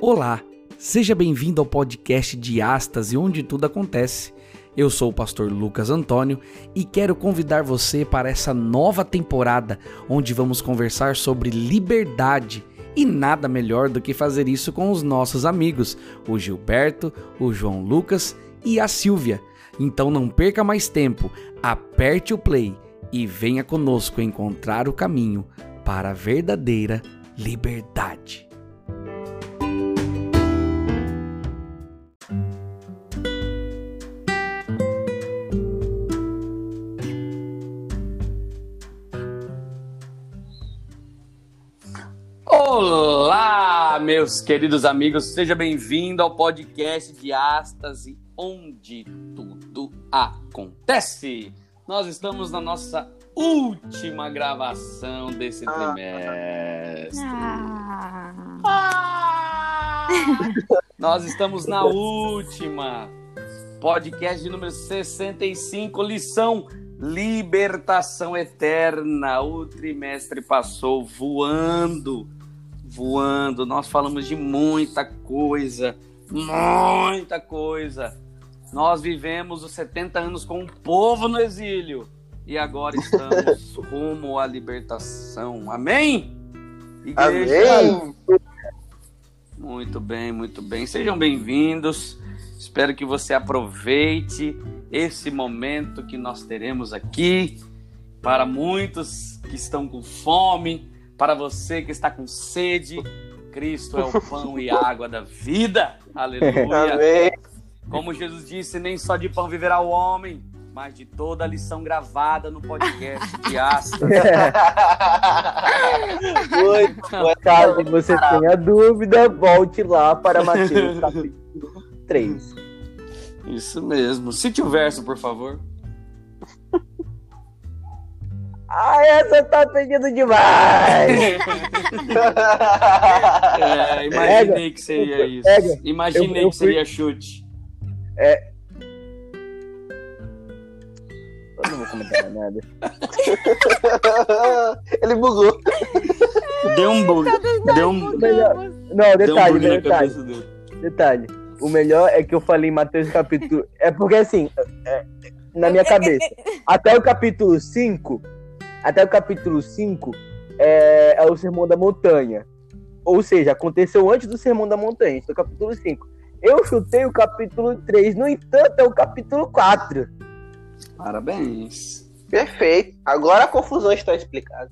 Olá, seja bem-vindo ao podcast de Astas e onde tudo acontece. Eu sou o pastor Lucas Antônio e quero convidar você para essa nova temporada onde vamos conversar sobre liberdade. E nada melhor do que fazer isso com os nossos amigos, o Gilberto, o João Lucas e a Silvia. Então não perca mais tempo, aperte o play e venha conosco encontrar o caminho para a verdadeira liberdade. Meus queridos amigos, seja bem-vindo ao podcast de Astase, onde tudo acontece. Nós estamos na nossa última gravação desse Ah. trimestre. Ah. Nós estamos na última. Podcast de número 65, lição Libertação Eterna. O trimestre passou voando, voando. Nós falamos de muita coisa, muita coisa. Nós vivemos os 70 anos com o povo no exílio e agora estamos rumo à libertação. Amém? Igreja? Amém. Muito bem, muito bem. Sejam bem-vindos. Espero que você aproveite esse momento que nós teremos aqui. Para muitos que estão com fome, para você que está com sede, Cristo é o pão e a água da vida. Aleluia. Amém. Como Jesus disse, nem só de pão viverá o homem, mas de toda a lição gravada no podcast de Astas. Muito boa Caso você tenha dúvida, volte lá para Mateus capítulo 3. Isso mesmo. Cite o verso, por favor. Ah, essa tá pedindo demais! É, imaginei que seria isso. Pega. Imaginei Eu- eu que seria chute. Eu não vou comentar nada. Ele bugou. Deu um bug. Deu um, Não, deu um detalhe, detalhe, detalhe. O melhor é que eu falei em Mateus capítulo. É porque assim, é, na minha cabeça, até o capítulo 5, até o capítulo 5 é, é o Sermão da Montanha. Ou seja, aconteceu antes do Sermão da Montanha, isso é o capítulo 5. Eu chutei o capítulo 3, no entanto, é o capítulo 4. Parabéns. Perfeito. Agora a confusão está explicada.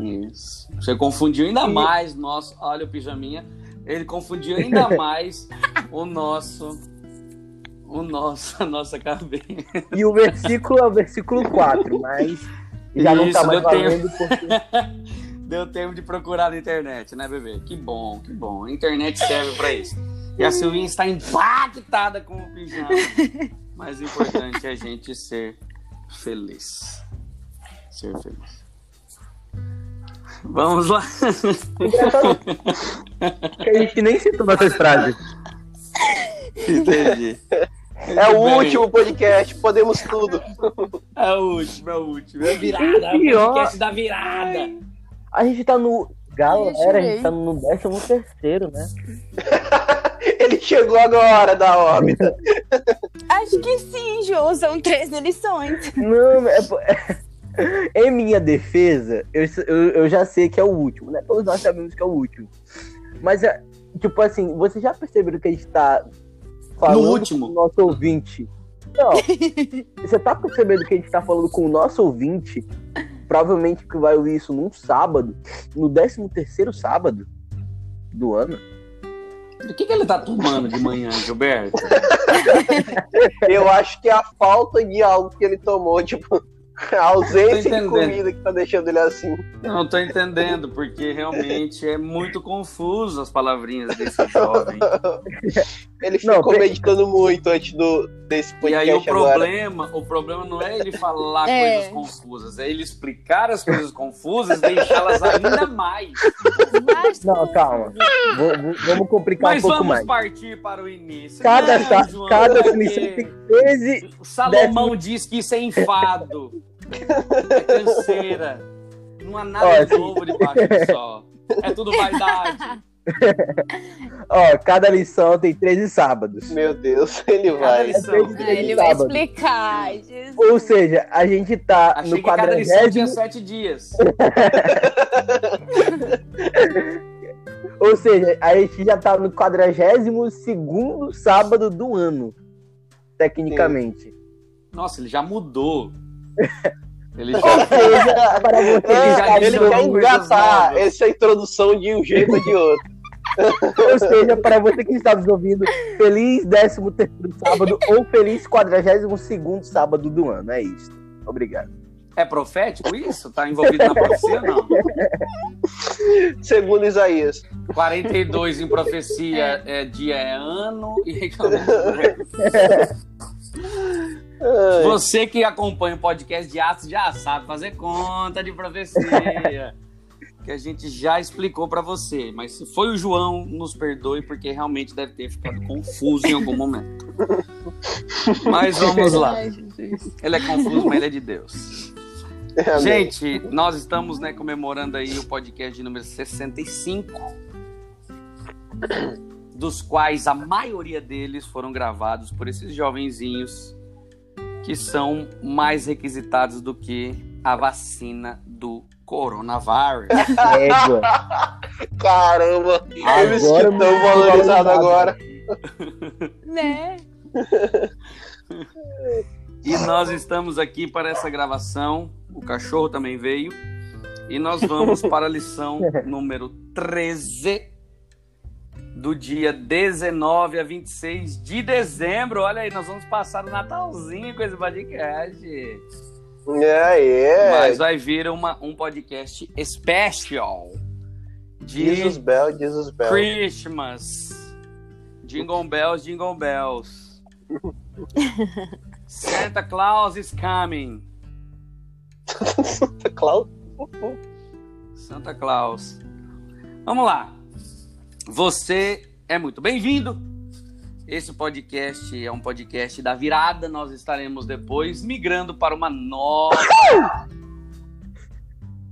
Isso. Você confundiu ainda mais nosso. Olha o pijaminha. Ele confundiu ainda mais o nosso. O nosso, a nossa cabeça. E o versículo é o versículo 4, mas já não tá Isso, mais deu tempo. valendo porque. Deu tempo de procurar na internet, né, bebê? Que bom, que bom. A internet serve pra isso. E a Silvinha está impactada com o pijama. Mas o importante é a gente ser feliz. Ser feliz. Vamos lá. que a gente nem citou nossas frases. Entendi. É o bem. último podcast, podemos tudo. É o último, é o último. É a virada, é o podcast da virada. A gente tá no. Galera, a gente tá no 13 terceiro, né? Ele chegou agora da órbita. Acho que sim, João. São três lições. Não, é, em minha defesa, eu, eu, eu já sei que é o último, né? Todos nós sabemos que é o último. Mas, é, tipo assim, vocês já perceberam que a gente tá falando No último? com o nosso ouvinte? Não. você tá percebendo que a gente tá falando com o nosso ouvinte? Provavelmente que vai ouvir isso num sábado, no 13 terceiro sábado do ano. O que, que ele tá tomando de manhã, Gilberto? Eu acho que é a falta de algo que ele tomou, tipo, a ausência de comida que tá deixando ele assim. Não tô entendendo, porque realmente é muito confuso as palavrinhas desse jovem. Ele Não, ficou pe- meditando muito antes do, desse E aí o podcast agora. problema, o problema não é ele falar É. coisas confusas, é ele explicar as coisas confusas e deixá-las ainda mais. Mas, Não, calma. Vou- vou- vamos complicar Mas um pouco vamos mais. partir para o início. Cada, Não, sa- João, cada lição tem 13. Salomão diz que isso é enfado. É canseira. Não há nada Ó, de novo debaixo do sol. É tudo vaidade. Ó, cada lição tem 13 sábados. Meu Deus, ele Cada vai. lição. É 13 ele vai sábados. explicar. Jesus. Ou seja, a gente tá Achei no que cada lição tinha quadragésimo. sete dias. Ou seja, a gente já tá no quadragésimo segundo sábado do ano. Tecnicamente. Nossa, ele já mudou. Ele já. seja, para você que Ele já está ele quer engatar essa introdução de um jeito ou de outro. Ou seja, para você que está nos ouvindo, feliz 13 terceiro sábado ou feliz 42 segundo sábado do ano. É isso. Obrigado. É profético isso? Tá envolvido na profecia ou não? Segundo Isaías. 42 em profecia é dia é ano e você que acompanha o podcast de Atos já sabe fazer conta de profecia. Que a gente já explicou pra você, mas se foi o João, nos perdoe porque realmente deve ter ficado confuso em algum momento. Mas vamos lá. Ai. Ele é confuso, mas ele é de Deus. amém. Gente, nós estamos né, comemorando aí o podcast de número 65, dos quais a maioria deles foram gravados por esses jovenzinhos que são mais requisitados do que a vacina do coronavírus. Égua. Caramba, eu me Agora sinto tão muito valorizado valorizado. agora. Né? E nós estamos aqui para essa gravação. O cachorro também veio. E nós vamos para a lição número 13 do dia 19 a 26 de dezembro. Olha aí, nós vamos passar o Natalzinho com esse podcast. É, é. Mas vai vir uma, um podcast special de Jesus Bell, Jesus Bell. Christmas. Jingle bells, jingle bells. Santa Claus is coming. Cláudio. Santa Claus. Vamos lá. Você é muito bem-vindo. Esse podcast é um podcast da virada. Nós estaremos depois migrando para uma nova.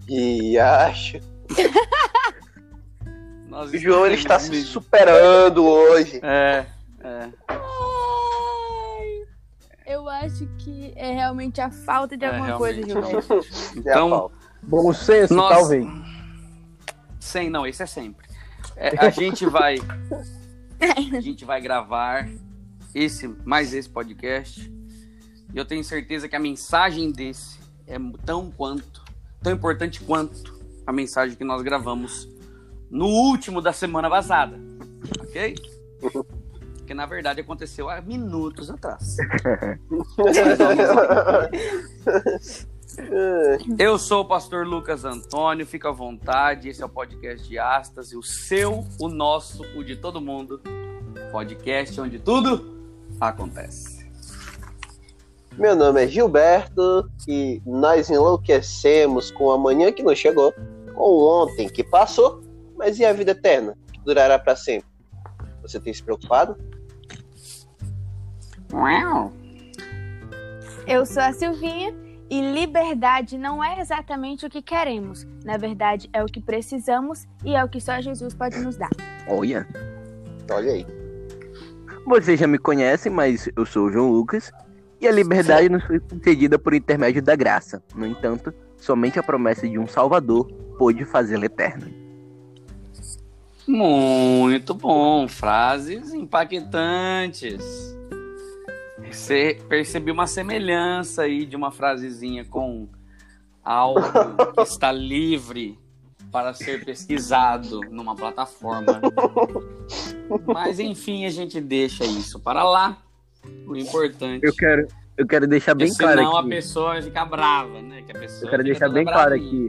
E acho. Nós O João ele está se superando hoje. É, é. Ai, eu acho que é realmente a falta de É, alguma coisa, realmente. Gilberto. É a Então. Bom senso, Nossa. talvez. sem, não, esse é sempre. É, a gente vai. A gente vai gravar esse, mais esse podcast. E eu tenho certeza que a mensagem desse é tão quanto, tão importante quanto a mensagem que nós gravamos no último da semana vazada. Ok? Que na verdade aconteceu há minutos atrás. Eu sou o pastor Lucas Antônio, fica à vontade. Esse é o podcast de Astas, e o seu, o nosso, o de todo mundo. Podcast onde tudo acontece. Meu nome é Gilberto e nós enlouquecemos com a manhã que não chegou, com ontem que passou, mas e a vida eterna, que durará para sempre? Você tem se preocupado? Eu sou a Silvinha e liberdade não é exatamente o que queremos. Na verdade, é o que precisamos e é o que só Jesus pode nos dar. Olha. Olha aí. Vocês já me conhecem, mas eu sou o João Lucas. E a liberdade nos foi concedida por intermédio da graça. No entanto, somente a promessa de um Salvador pôde fazê-la eterna. Muito bom, frases impactantes. Você percebeu uma semelhança aí de uma frasezinha com algo que está livre para ser pesquisado numa plataforma. Mas enfim, a gente deixa isso para lá. O importante. Eu quero, eu quero deixar bem Porque senão claro a aqui. pessoa vai ficar brava, né? Que a pessoa Eu quero fica deixar bem claro aqui.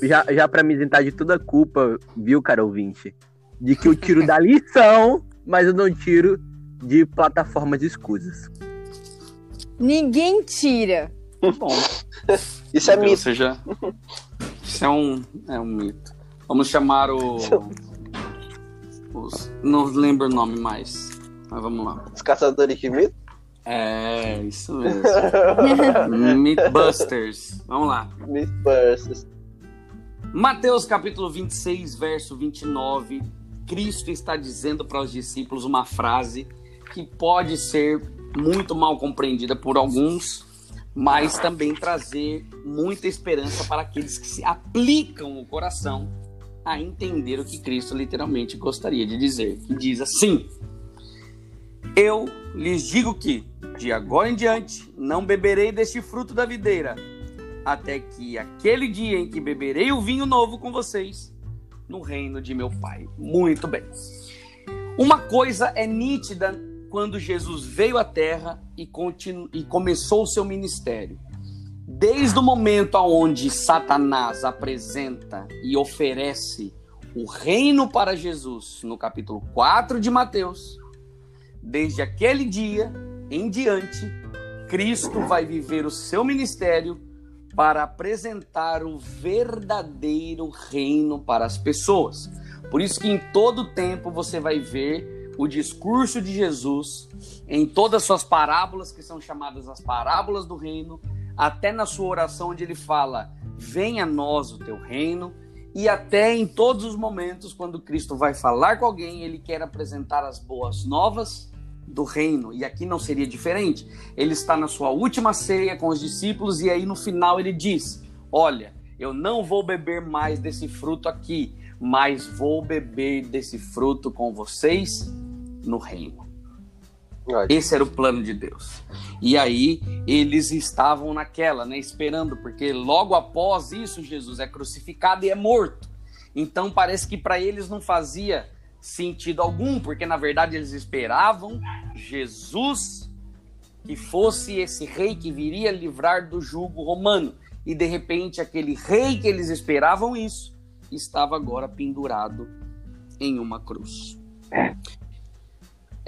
Já, já pra me isentar de toda a culpa, viu, cara ouvinte? De que eu tiro da lição, mas eu não tiro de plataformas escusas. Ninguém tira. Bom, Isso é mito. seja, isso é um, é um mito. Vamos chamar o. Os, não lembro o nome mais. Mas vamos lá. Os caçadores de mito? É, isso mesmo. Mythbusters. Vamos lá. Mythbusters. Mateus capítulo 26, verso 29. Cristo está dizendo para os discípulos uma frase que pode ser muito mal compreendida por alguns, mas também trazer muita esperança para aqueles que se aplicam o coração a entender o que Cristo literalmente gostaria de dizer. Que diz assim: Eu lhes digo que, de agora em diante, não beberei deste fruto da videira, até que aquele dia em que beberei o vinho novo com vocês no reino de meu Pai. Muito bem. Uma coisa é nítida quando Jesus veio à Terra e, continu... e começou o seu ministério. Desde o momento onde Satanás apresenta e oferece o reino para Jesus, no capítulo 4 de Mateus, desde aquele dia em diante, Cristo vai viver o seu ministério para apresentar o verdadeiro reino para as pessoas. Por isso que em todo tempo você vai ver o discurso de Jesus em todas as suas parábolas que são chamadas as parábolas do reino, até na sua oração onde ele fala: "Venha a nós o teu reino", e até em todos os momentos quando Cristo vai falar com alguém, ele quer apresentar as boas novas do reino. E aqui não seria diferente. Ele está na sua última ceia com os discípulos e aí no final ele diz: Olha, eu não vou beber mais desse fruto aqui, mas vou beber desse fruto com vocês no reino. Esse era o plano de Deus. E aí eles estavam naquela, né, esperando, porque logo após isso Jesus é crucificado e é morto. Então parece que para eles não fazia sentido algum, porque na verdade eles esperavam Jesus que fosse esse rei que viria livrar do jugo romano. E de repente aquele rei que eles esperavam isso estava agora pendurado em uma cruz.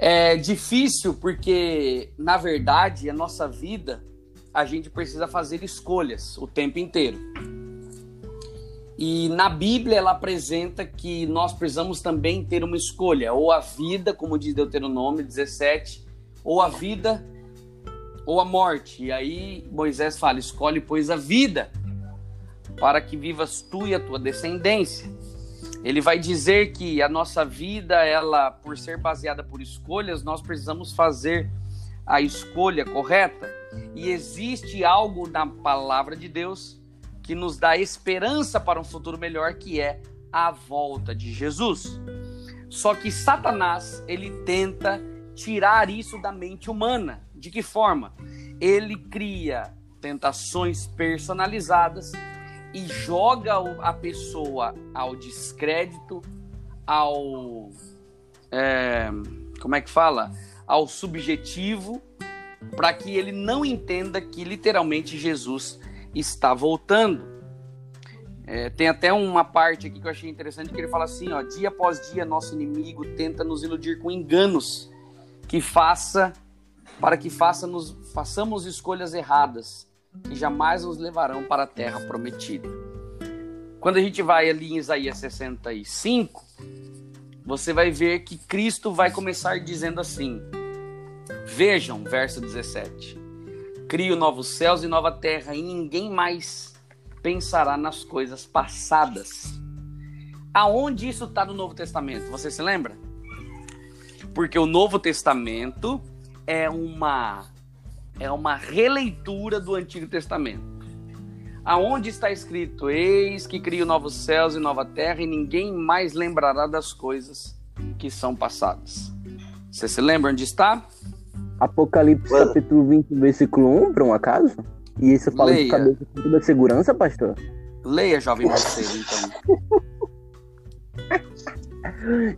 É difícil porque na verdade a nossa vida a gente precisa fazer escolhas o tempo inteiro. E na Bíblia ela apresenta que nós precisamos também ter uma escolha, ou a vida, como diz Deuteronômio 17, ou a vida ou a morte. E aí Moisés fala: escolhe, pois, a vida, para que vivas tu e a tua descendência. Ele vai dizer que a nossa vida, ela, por ser baseada por escolhas, nós precisamos fazer a escolha correta. E existe algo na palavra de Deus que nos dá esperança para um futuro melhor, que é a volta de Jesus. Só que Satanás, ele tenta tirar isso da mente humana. De que forma? Ele cria tentações personalizadas e joga a pessoa ao descrédito, ao. É, como é que fala? Ao subjetivo, para que ele não entenda que literalmente Jesus está voltando. É, tem até uma parte aqui que eu achei interessante que ele fala assim, ó, dia após dia nosso inimigo tenta nos iludir com enganos que faça para que faça nos, façamos escolhas erradas que jamais nos levarão para a terra prometida. Quando a gente vai ali em Isaías 65, você vai ver que Cristo vai começar dizendo assim: Vejam, verso 17 crio novos céus e nova terra, e ninguém mais pensará nas coisas passadas. Aonde isso está no Novo Testamento? Você se lembra? Porque o Novo Testamento é uma é uma releitura do Antigo Testamento. Aonde está escrito: Eis que crio novos céus e nova terra, e ninguém mais lembrará das coisas que são passadas. Você se lembra onde está? Apocalipse capítulo 20, versículo 1, por um acaso? E isso fala Leia. de cabeça da segurança, pastor? Leia, jovem parceiro, então.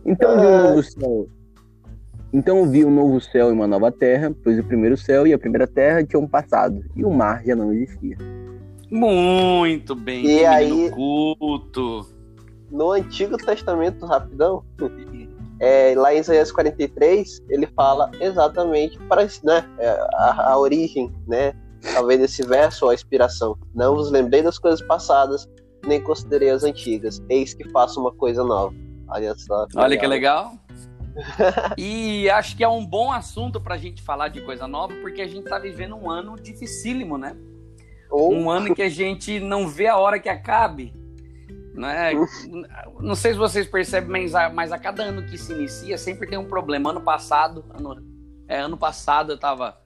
então vi um novo céu. Então vi um novo céu e uma nova terra, pois o primeiro céu e a primeira terra tinham passado, e o mar já não existia. Muito bem, e aí, culto. No Antigo Testamento, rapidão, é, lá em Isaías 43, ele fala exatamente para né, é, a, a, origem, né, talvez desse verso ou a inspiração. Não vos lembrei das coisas passadas, nem considerei as antigas. Eis que faço uma coisa nova. Olha só. Que Olha legal. que legal. E acho que é um bom assunto para a gente falar de coisa nova, porque a gente está vivendo um ano dificílimo, né? Ou... Um ano que a gente não vê a hora que acabe. Né? Não sei se vocês percebem, mas a, mas a cada ano que se inicia sempre tem um problema. Ano passado, ano, é, ano passado eu estava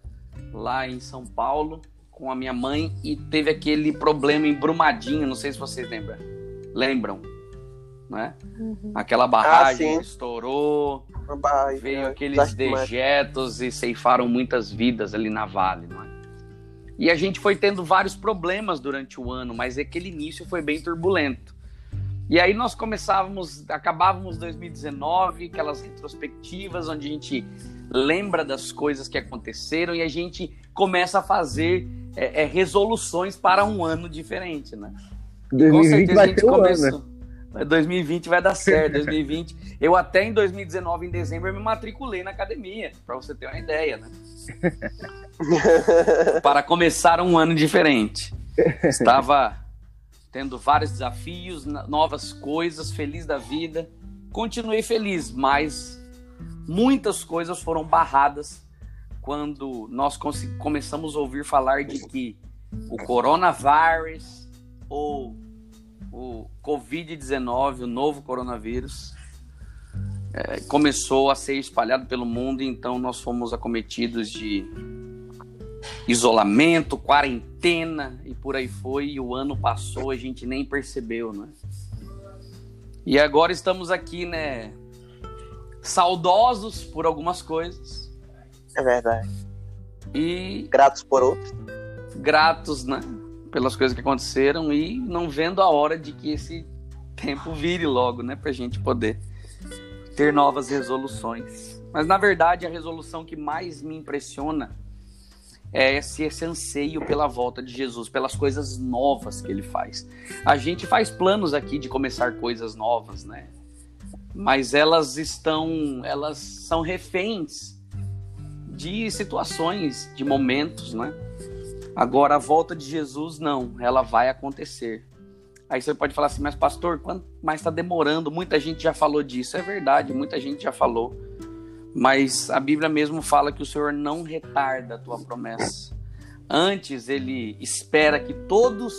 lá em São Paulo com a minha mãe e teve aquele problema em Brumadinho, não sei se vocês lembram. Lembram? Né? Uhum. Aquela barragem ah, estourou, barragem, veio é, aqueles dejetos e ceifaram muitas vidas ali na Vale, não é? E a gente foi tendo vários problemas durante o ano, mas aquele início foi bem turbulento. E aí nós começávamos, acabávamos 2019, aquelas retrospectivas onde a gente lembra das coisas que aconteceram e a gente começa a fazer é, é, resoluções para um ano diferente, né? 2020 vai ter começou... ano, né? 2020 vai dar certo, 2020. Eu até em 2019, em dezembro, eu me matriculei na academia, para você ter uma ideia, né? para começar um ano diferente. Estava tendo vários desafios, novas coisas, feliz da vida. Continuei feliz, mas muitas coisas foram barradas quando nós começamos a ouvir falar de que o coronavírus ou o Covid-19, o novo coronavírus, é, começou a ser espalhado pelo mundo, então nós fomos acometidos de isolamento, quarentena e por aí foi. E o ano passou, a gente nem percebeu, né? E agora estamos aqui, né? Saudosos por algumas coisas, é verdade. E. Gratos por outros. Gratos, né? Pelas coisas que aconteceram e não vendo a hora de que esse tempo vire logo, né? Pra gente poder ter novas resoluções. Mas na verdade, a resolução que mais me impressiona é esse, esse anseio pela volta de Jesus, pelas coisas novas que ele faz. A gente faz planos aqui de começar coisas novas, né? Mas elas estão, elas são reféns de situações, de momentos, né? Agora, a volta de Jesus, não, ela vai acontecer. Aí você pode falar assim, mas pastor, quanto mais está demorando? Muita gente já falou disso. É verdade, muita gente já falou. Mas a Bíblia mesmo fala que o Senhor não retarda a tua promessa. Antes, ele espera que todos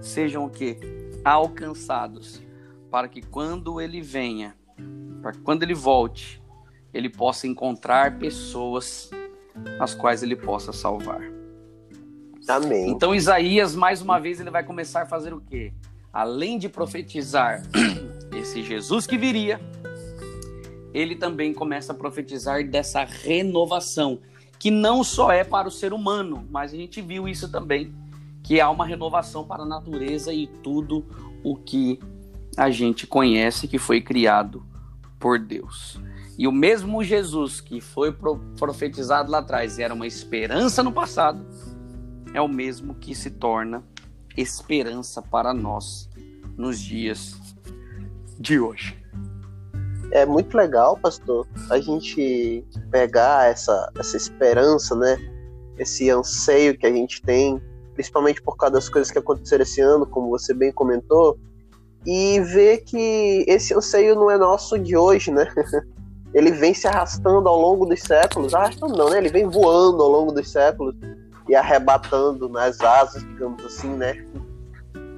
sejam o quê? Alcançados. Para que quando ele venha, para que quando ele volte, ele possa encontrar pessoas as quais ele possa salvar. Amém. Então Isaías, mais uma vez, ele vai começar a fazer o quê? Além de profetizar esse Jesus que viria, ele também começa a profetizar dessa renovação, que não só é para o ser humano, mas a gente viu isso também, que há uma renovação para a natureza e tudo o que a gente conhece que foi criado por Deus. E o mesmo Jesus que foi profetizado lá atrás era uma esperança no passado, é o mesmo que se torna esperança para nós nos dias de hoje. É muito legal, pastor, a gente pegar essa, essa esperança, né? Esse anseio que a gente tem, principalmente por causa das coisas que aconteceram esse ano, como você bem comentou, e ver que esse anseio não é nosso de hoje, né? ele vem se arrastando ao longo dos séculos, arrastando não, né? Ele vem voando ao longo dos séculos e arrebatando nas asas, digamos assim, né?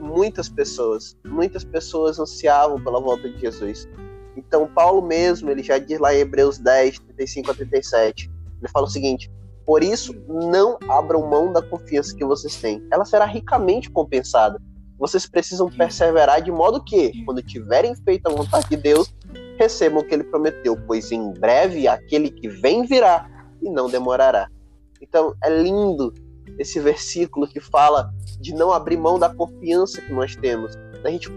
Muitas pessoas, muitas pessoas ansiavam pela volta de Jesus. Então, Paulo mesmo, ele já diz lá em Hebreus 10, 35 a 37, ele fala o seguinte: Por isso, não abram mão da confiança que vocês têm. Ela será ricamente compensada. Vocês precisam perseverar de modo que, quando tiverem feito a vontade de Deus, recebam o que ele prometeu, pois em breve aquele que vem virá e não demorará. Então é lindo esse versículo que fala de não abrir mão da confiança que nós temos, da gente,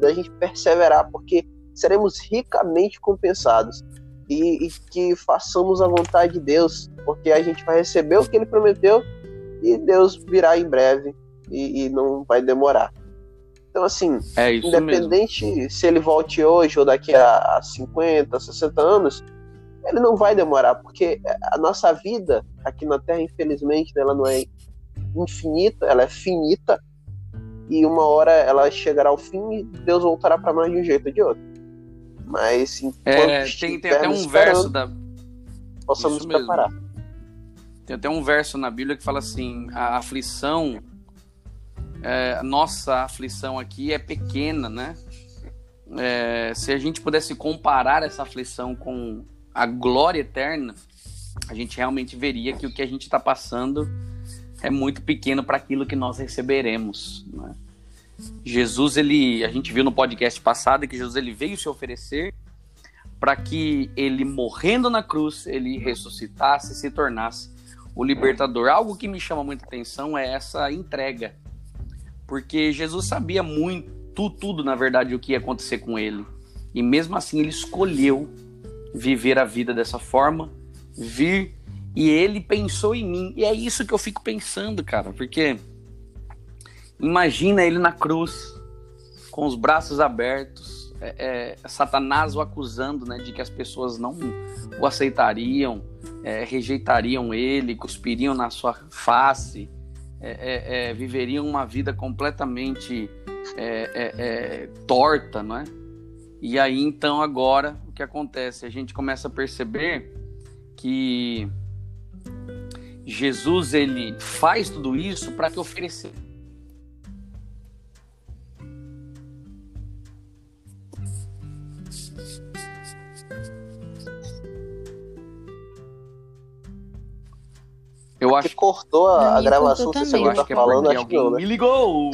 da gente perseverar, porque seremos ricamente compensados. E, e que façamos a vontade de Deus, porque a gente vai receber o que ele prometeu e Deus virá em breve e, e não vai demorar. Então, assim, é independente mesmo. se ele volte hoje ou daqui a 50, 60 anos, ele não vai demorar, porque a nossa vida aqui na Terra, infelizmente, ela não é infinita, ela é finita, e uma hora ela chegará ao fim e Deus voltará para nós de um jeito ou de outro. Mas é, tem, tem até um verso da possamos nos preparar. Tem até um verso na Bíblia que fala assim: a aflição é, nossa aflição aqui é pequena, né? é, se a gente pudesse comparar essa aflição com a glória eterna, a gente realmente veria que o que a gente está passando é muito pequeno para aquilo que nós receberemos. Né? Jesus, ele, a gente viu no podcast passado que Jesus ele veio se oferecer para que ele morrendo na cruz, ele ressuscitasse se tornasse o libertador. Algo que me chama muita atenção é essa entrega. Porque Jesus sabia muito, tudo, na verdade, o que ia acontecer com ele. E mesmo assim ele escolheu viver a vida dessa forma, vir e ele pensou em mim. E é isso que eu fico pensando, cara, porque imagina ele na cruz, com os braços abertos, é, é, Satanás o acusando, né, de que as pessoas não o aceitariam, é, rejeitariam ele, cuspiriam na sua face, é, é, é, viveriam uma vida completamente torta, não é? E aí então agora o que acontece? A gente começa a perceber que Jesus ele faz tudo isso para te oferecer. Eu acho que cortou a, gravação, se você tá falando, acho que não, né? Me ligou!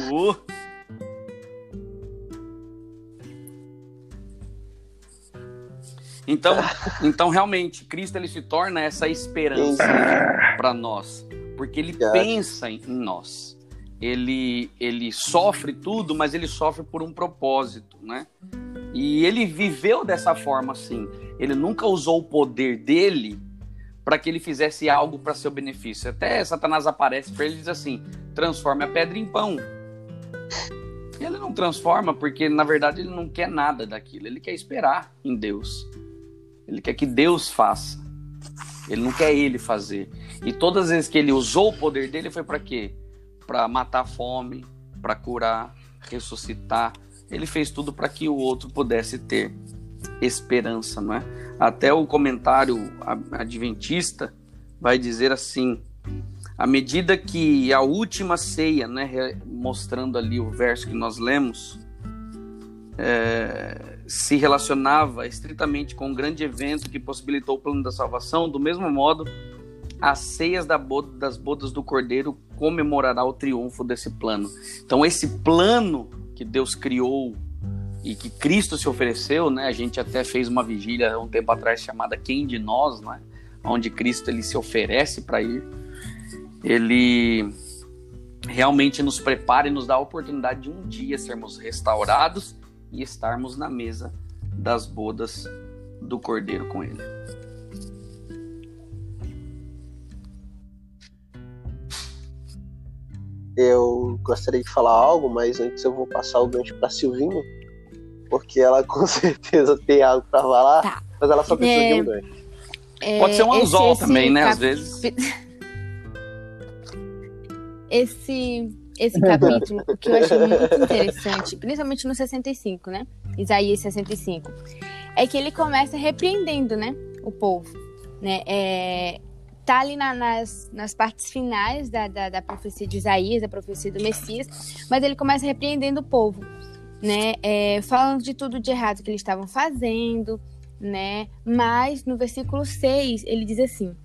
Então, então realmente, Cristo ele se torna essa esperança para nós, porque ele pensa em nós. Ele ele sofre tudo, mas ele sofre por um propósito, né? E ele viveu dessa forma assim. Ele nunca usou o poder dele para que ele fizesse algo para seu benefício. Até Satanás aparece para ele e diz assim: transforme a pedra em pão. Ele não transforma porque, na verdade, ele não quer nada daquilo. Ele quer esperar em Deus. Ele quer que Deus faça. Ele não quer ele fazer. E todas as vezes que ele usou o poder dele foi para quê? Para matar a fome, para curar, ressuscitar. Ele fez tudo para que o outro pudesse ter esperança, não é? Até o comentário adventista vai dizer assim: à medida que a última ceia, né, mostrando ali o verso que nós lemos, é, se relacionava estritamente com um grande evento que possibilitou o plano da salvação, do mesmo modo, as ceias da boda, das bodas do Cordeiro comemorará o triunfo desse plano. Então, esse plano que Deus criou e que Cristo se ofereceu, né? A gente até fez uma vigília um tempo atrás chamada Quem de Nós, né? Onde Cristo ele se oferece para ir. Ele realmente nos prepara e nos dá a oportunidade de um dia sermos restaurados e estarmos na mesa das bodas do Cordeiro com ele. Eu gostaria de falar algo, mas antes eu vou passar o gancho para Silvinho, porque ela com certeza tem algo para falar, tá. mas ela só precisa é... de um gancho. É... Pode ser um anzol também, né? Cap... Às vezes. Esse esse capítulo, o que eu achei muito interessante, principalmente no 65, né? Isaías 65, é que ele começa repreendendo, né? O povo, né? É, tá ali na, nas, nas partes finais da, da, da, profecia de Isaías, da profecia do Messias, mas ele começa repreendendo o povo, né? É, falando de tudo de errado que eles estavam fazendo, né? Mas no versículo 6 ele diz assim: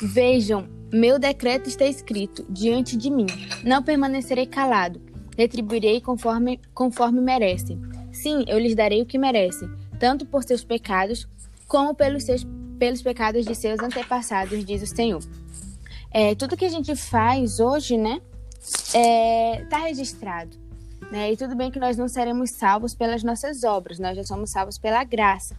Vejam, meu decreto está escrito diante de mim. Não permanecerei calado. Retribuirei conforme, conforme merecem. Sim, eu lhes darei o que merecem, tanto por seus pecados, como pelos, seus, pelos pecados de seus antepassados, diz o Senhor. É, tudo que a gente faz hoje, né, está é, tá registrado. Né? E tudo bem que nós não seremos salvos pelas nossas obras, nós já somos salvos pela graça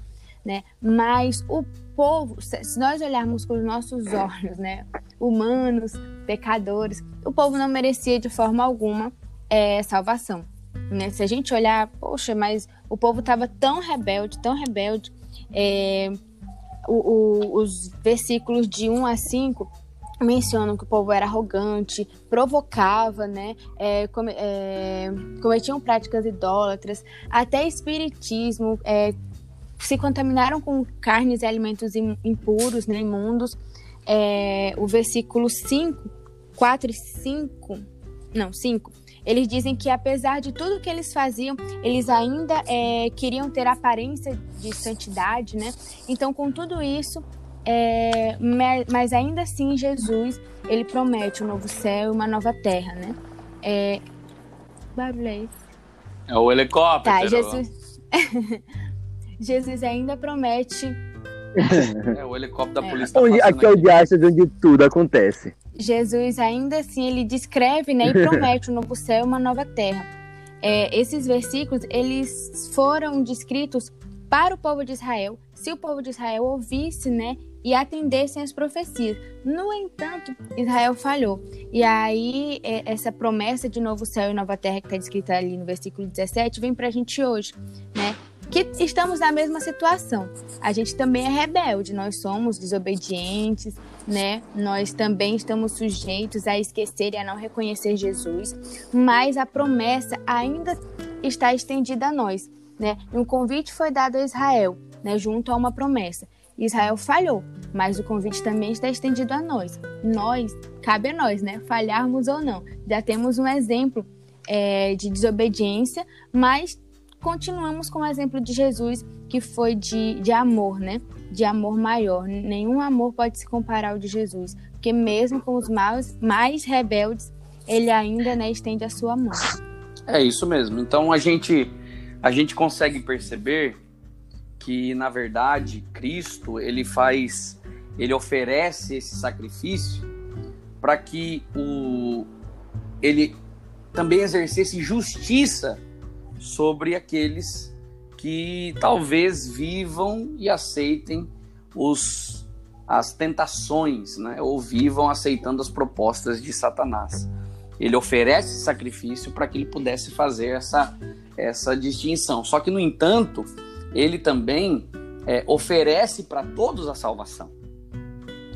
né? Mas o povo, se nós olharmos com os nossos olhos, né, humanos, pecadores, o povo não merecia de forma alguma é, salvação. Né? Se a gente olhar, poxa, mas o povo estava tão rebelde, tão rebelde. É, o, o, os versículos de 1 a 5 mencionam que o povo era arrogante, provocava, né, é, é, cometiam práticas idólatras, até espiritismo, é, se contaminaram com carnes e alimentos impuros, né, imundos. É, o versículo 5, 4 e 5, não, 5, Eles dizem que apesar de tudo que eles faziam, eles ainda é, queriam ter aparência de santidade, né? Então, com tudo isso, é, mas ainda assim Jesus ele promete um novo céu e uma nova terra, né? É, barulho é esse? É o helicóptero. Tá, Jesus. Jesus ainda promete. É o helicóptero da é. polícia. Tá onde, aqui é o diástase onde tudo acontece. Jesus ainda assim ele descreve, né, e promete um novo céu e uma nova terra. É, esses versículos eles foram descritos para o povo de Israel, se o povo de Israel ouvisse, né, e atendessem às profecias. No entanto, Israel falhou. E aí, é, essa promessa de novo céu e nova terra que está descrita ali no versículo 17 vem para a gente hoje, né? Que estamos na mesma situação. A gente também é rebelde, nós somos desobedientes, né? Nós também estamos sujeitos a esquecer e a não reconhecer Jesus, mas a promessa ainda está estendida a nós, né? Um convite foi dado a Israel, né, junto a uma promessa. Israel falhou, mas o convite também está estendido a nós. Nós, cabe a nós, né? Falharmos ou não. Já temos um exemplo é, de desobediência, mas continuamos com o exemplo de Jesus, que foi de, de amor, né? De amor maior. Nenhum amor pode se comparar ao de Jesus, porque mesmo com os mais, mais rebeldes, ele ainda né, estende a sua mão. É isso mesmo. Então a gente a gente consegue perceber que na verdade Cristo ele faz, ele oferece esse sacrifício para que o ele também exercesse justiça sobre aqueles que talvez vivam e aceitem os as tentações, né? ou vivam aceitando as propostas de Satanás. Ele oferece sacrifício para que ele pudesse fazer essa, essa distinção. Só que, no entanto, ele também é, oferece para todos a salvação.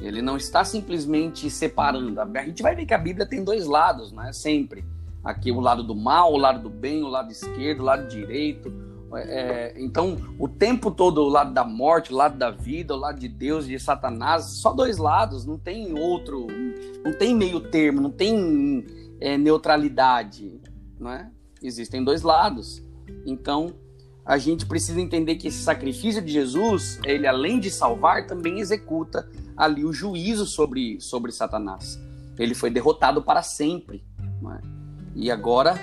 Ele não está simplesmente separando. A gente vai ver que a Bíblia tem dois lados, né? Sempre. Aqui o lado do mal, o lado do bem, o lado esquerdo, o lado direito. É, então, o tempo todo, o lado da morte, o lado da vida, o lado de Deus, de Satanás, só dois lados, não tem outro, não tem meio termo, não tem é, neutralidade, não é? Existem dois lados. Então, a gente precisa entender que esse sacrifício de Jesus, ele além de salvar, também executa ali o juízo sobre, sobre Satanás. Ele foi derrotado para sempre. É? E agora,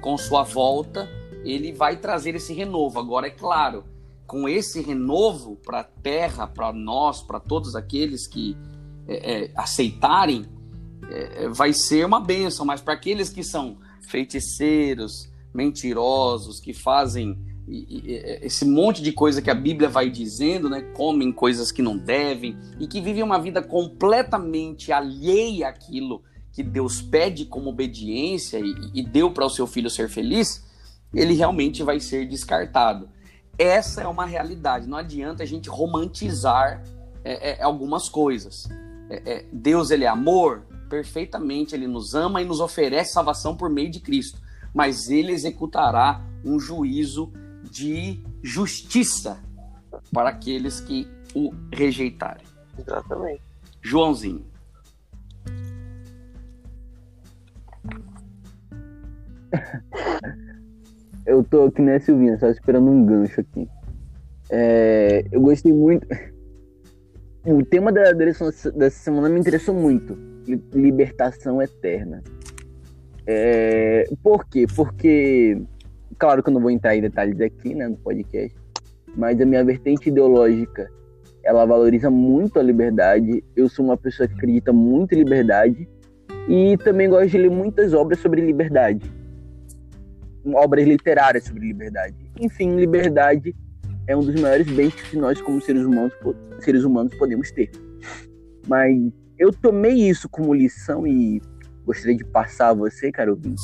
com sua volta, ele vai trazer esse renovo. Agora, é claro, com esse renovo para a terra, para nós, para todos aqueles que é, é, aceitarem, é, vai ser uma bênção. Mas para aqueles que são feiticeiros, mentirosos, que fazem esse monte de coisa que a Bíblia vai dizendo, né? Comem coisas que não devem e que vivem uma vida completamente alheia àquilo que Deus pede como obediência e, e deu para o seu filho ser feliz, ele realmente vai ser descartado. Essa é uma realidade. Não adianta a gente romantizar é, é, algumas coisas. É, é Deus ele é amor, perfeitamente. Ele nos ama e nos oferece salvação por meio de Cristo. Mas ele executará um juízo de justiça para aqueles que o rejeitarem. Exatamente. Joãozinho. Eu tô aqui né, Silvinha, só esperando um gancho aqui. É, eu gostei muito. O tema da, dessa semana me interessou muito. Libertação eterna. É, por quê? Porque Claro que eu não vou entrar em detalhes aqui, né, no podcast, mas a minha vertente ideológica, ela valoriza muito a liberdade. Eu sou uma pessoa que acredita muito em liberdade e também gosto de ler muitas obras sobre liberdade. Obras literárias sobre liberdade. Enfim, liberdade é um dos maiores bens que nós, como seres humanos, seres humanos podemos ter. Mas eu tomei isso como lição e gostaria de passar a você, caro ouvinte,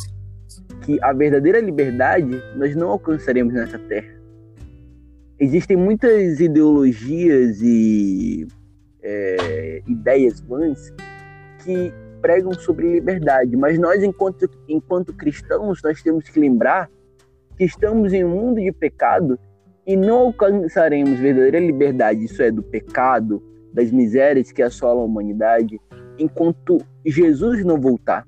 que a verdadeira liberdade nós não alcançaremos nessa terra. Existem muitas ideologias e é, ideias vãs que pregam sobre liberdade, mas nós, enquanto, enquanto cristãos, nós temos que lembrar que estamos em um mundo de pecado e não alcançaremos verdadeira liberdade, isso é, do pecado, das misérias que assolam a humanidade, enquanto Jesus não voltar.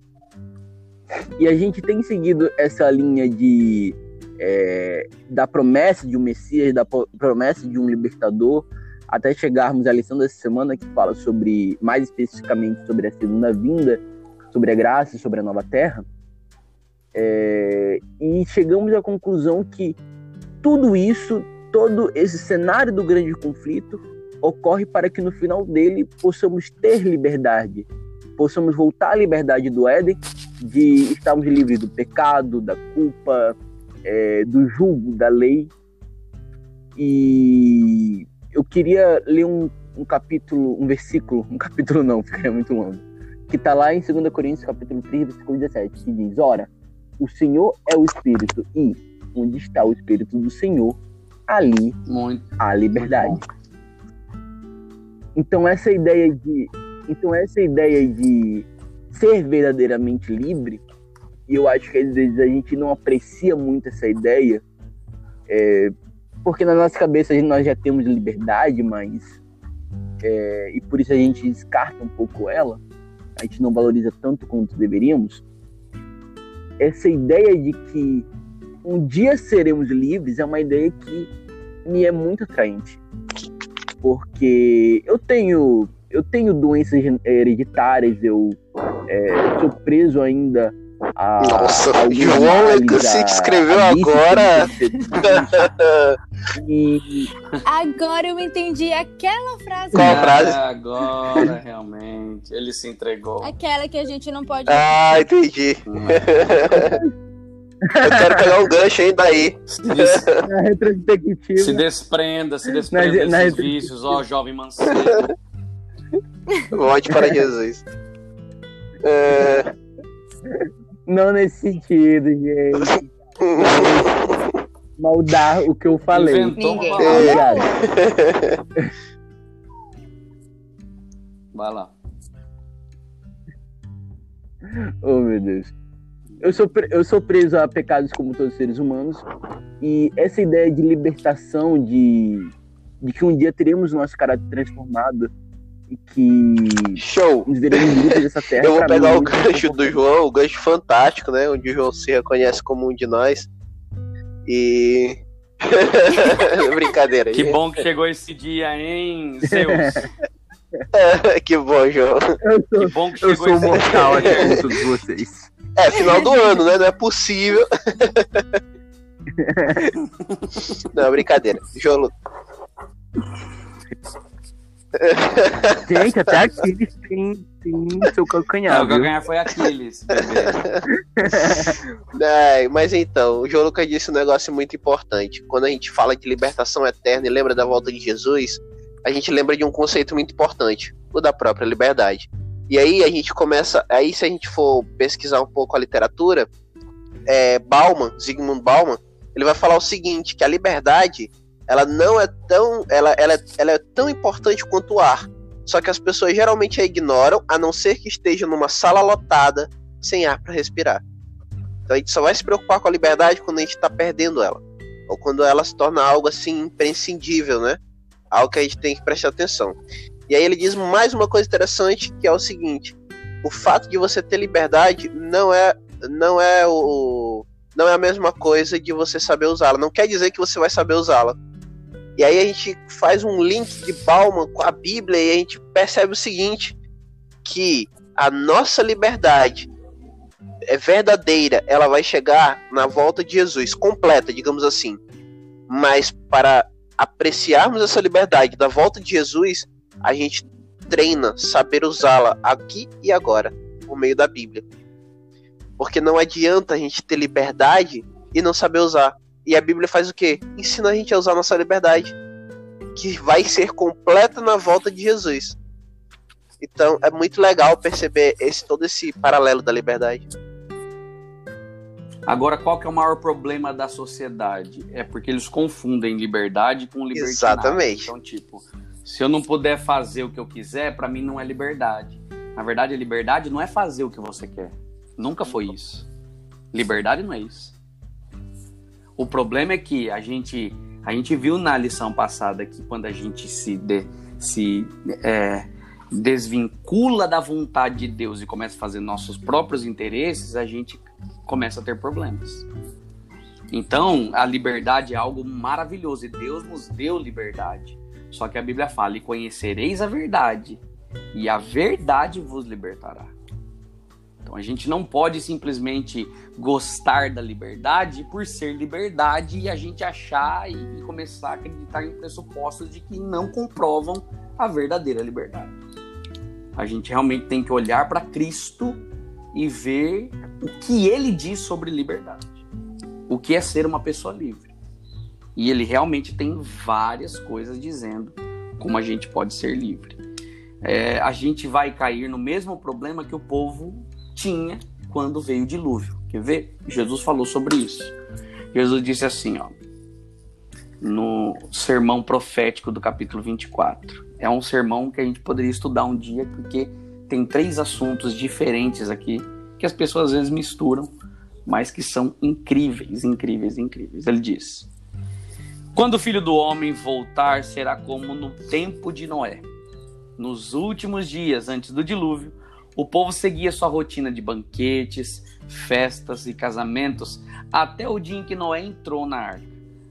E a gente tem seguido essa linha de é, da promessa de um Messias, da promessa de um libertador, até chegarmos à lição dessa semana que fala sobre, mais especificamente, sobre a segunda vinda, sobre a graça sobre a nova terra. É, e chegamos à conclusão que tudo isso, todo esse cenário do grande conflito, ocorre para que no final dele possamos ter liberdade, possamos voltar à liberdade do Éden, de estarmos livres do pecado, da culpa, é, do julgo da lei. E eu queria ler um, um, capítulo, um versículo, um capítulo não, ficaria muito longo, que está lá em 2 Coríntios capítulo 3, versículo 17, que diz, ora, o Senhor é o Espírito e onde está o Espírito do Senhor, ali muito, há liberdade. Então essa ideia de então essa ideia de ser verdadeiramente livre, e eu acho que às vezes a gente não aprecia muito essa ideia, é, porque na nossa cabeça nós já temos liberdade, mas é, e por isso a gente descarta um pouco ela, a gente não valoriza tanto quanto deveríamos. Essa ideia de que um dia seremos livres é uma ideia que me é muito atraente, porque eu tenho eu tenho doenças hereditárias, eu é, sou preso ainda a. Nossa, a João é que se inscreveu agora. e... Agora eu entendi aquela frase. Qual frase? agora, realmente. Ele se entregou. Aquela que a gente não pode. Ah, entendi. Hum. Eu quero pegar um gancho ainda aí. Se, des... se desprenda, se desprenda na, desses na vícios, ó, jovem mancebo. Volte para Jesus. É... Não nesse sentido, gente. Maldar o que eu falei. Inventou Ninguém. É. Vai lá. Oh, meu Deus. Eu sou, eu sou preso a pecados como todos os seres humanos. E essa ideia de libertação, de, de que um dia teremos nosso caráter transformado, que show. Eu vou pegar o gancho do João, o gancho fantástico, né? Onde o João se reconhece como um de nós. E. Brincadeira. Que bom que chegou esse dia, hein, Zeus? que bom, João. Sou, que bom que chegou eu sou esse mortal aqui com todos vocês. É, final do ano, né? Não é possível. Não, brincadeira. João. Gente, até Aquiles tem, tem seu calcanhar. Não, o calcanhar foi Aquiles. é, mas então, o João Lucas disse um negócio muito importante. Quando a gente fala de libertação eterna e lembra da volta de Jesus, a gente lembra de um conceito muito importante, o da própria liberdade. E aí a gente começa, aí se a gente for pesquisar um pouco a literatura, é, Bauman, Zygmunt Bauman, ele vai falar o seguinte, que a liberdade ela não é tão. Ela, ela, ela é tão importante quanto o ar. Só que as pessoas geralmente a ignoram, a não ser que esteja numa sala lotada, sem ar para respirar. Então a gente só vai se preocupar com a liberdade quando a gente está perdendo ela. Ou quando ela se torna algo assim imprescindível, né? Algo que a gente tem que prestar atenção. E aí ele diz mais uma coisa interessante, que é o seguinte: o fato de você ter liberdade não é não é o não é a mesma coisa de você saber usá-la. Não quer dizer que você vai saber usá-la. E aí a gente faz um link de Bauman com a Bíblia e a gente percebe o seguinte: que a nossa liberdade é verdadeira, ela vai chegar na volta de Jesus, completa, digamos assim. Mas para apreciarmos essa liberdade da volta de Jesus, a gente treina saber usá-la aqui e agora, por meio da Bíblia. Porque não adianta a gente ter liberdade e não saber usar. E a Bíblia faz o quê? Ensina a gente a usar a nossa liberdade, que vai ser completa na volta de Jesus. Então é muito legal perceber esse todo esse paralelo da liberdade. Agora, qual que é o maior problema da sociedade? É porque eles confundem liberdade com liberdade. Exatamente. Então, tipo, se eu não puder fazer o que eu quiser, para mim não é liberdade. Na verdade, a liberdade não é fazer o que você quer. Nunca foi isso. Liberdade não é isso. O problema é que a gente, a gente viu na lição passada que quando a gente se, de, se é, desvincula da vontade de Deus e começa a fazer nossos próprios interesses, a gente começa a ter problemas. Então, a liberdade é algo maravilhoso e Deus nos deu liberdade. Só que a Bíblia fala: e conhecereis a verdade, e a verdade vos libertará. Então a gente não pode simplesmente gostar da liberdade por ser liberdade e a gente achar e começar a acreditar em pressupostos de que não comprovam a verdadeira liberdade. A gente realmente tem que olhar para Cristo e ver o que ele diz sobre liberdade. O que é ser uma pessoa livre. E ele realmente tem várias coisas dizendo como a gente pode ser livre. É, a gente vai cair no mesmo problema que o povo tinha quando veio o dilúvio. Quer ver? Jesus falou sobre isso. Jesus disse assim, ó, no sermão profético do capítulo 24. É um sermão que a gente poderia estudar um dia, porque tem três assuntos diferentes aqui que as pessoas às vezes misturam, mas que são incríveis, incríveis, incríveis. Ele diz: Quando o filho do homem voltar, será como no tempo de Noé. Nos últimos dias antes do dilúvio, o povo seguia sua rotina de banquetes, festas e casamentos até o dia em que Noé entrou na arca.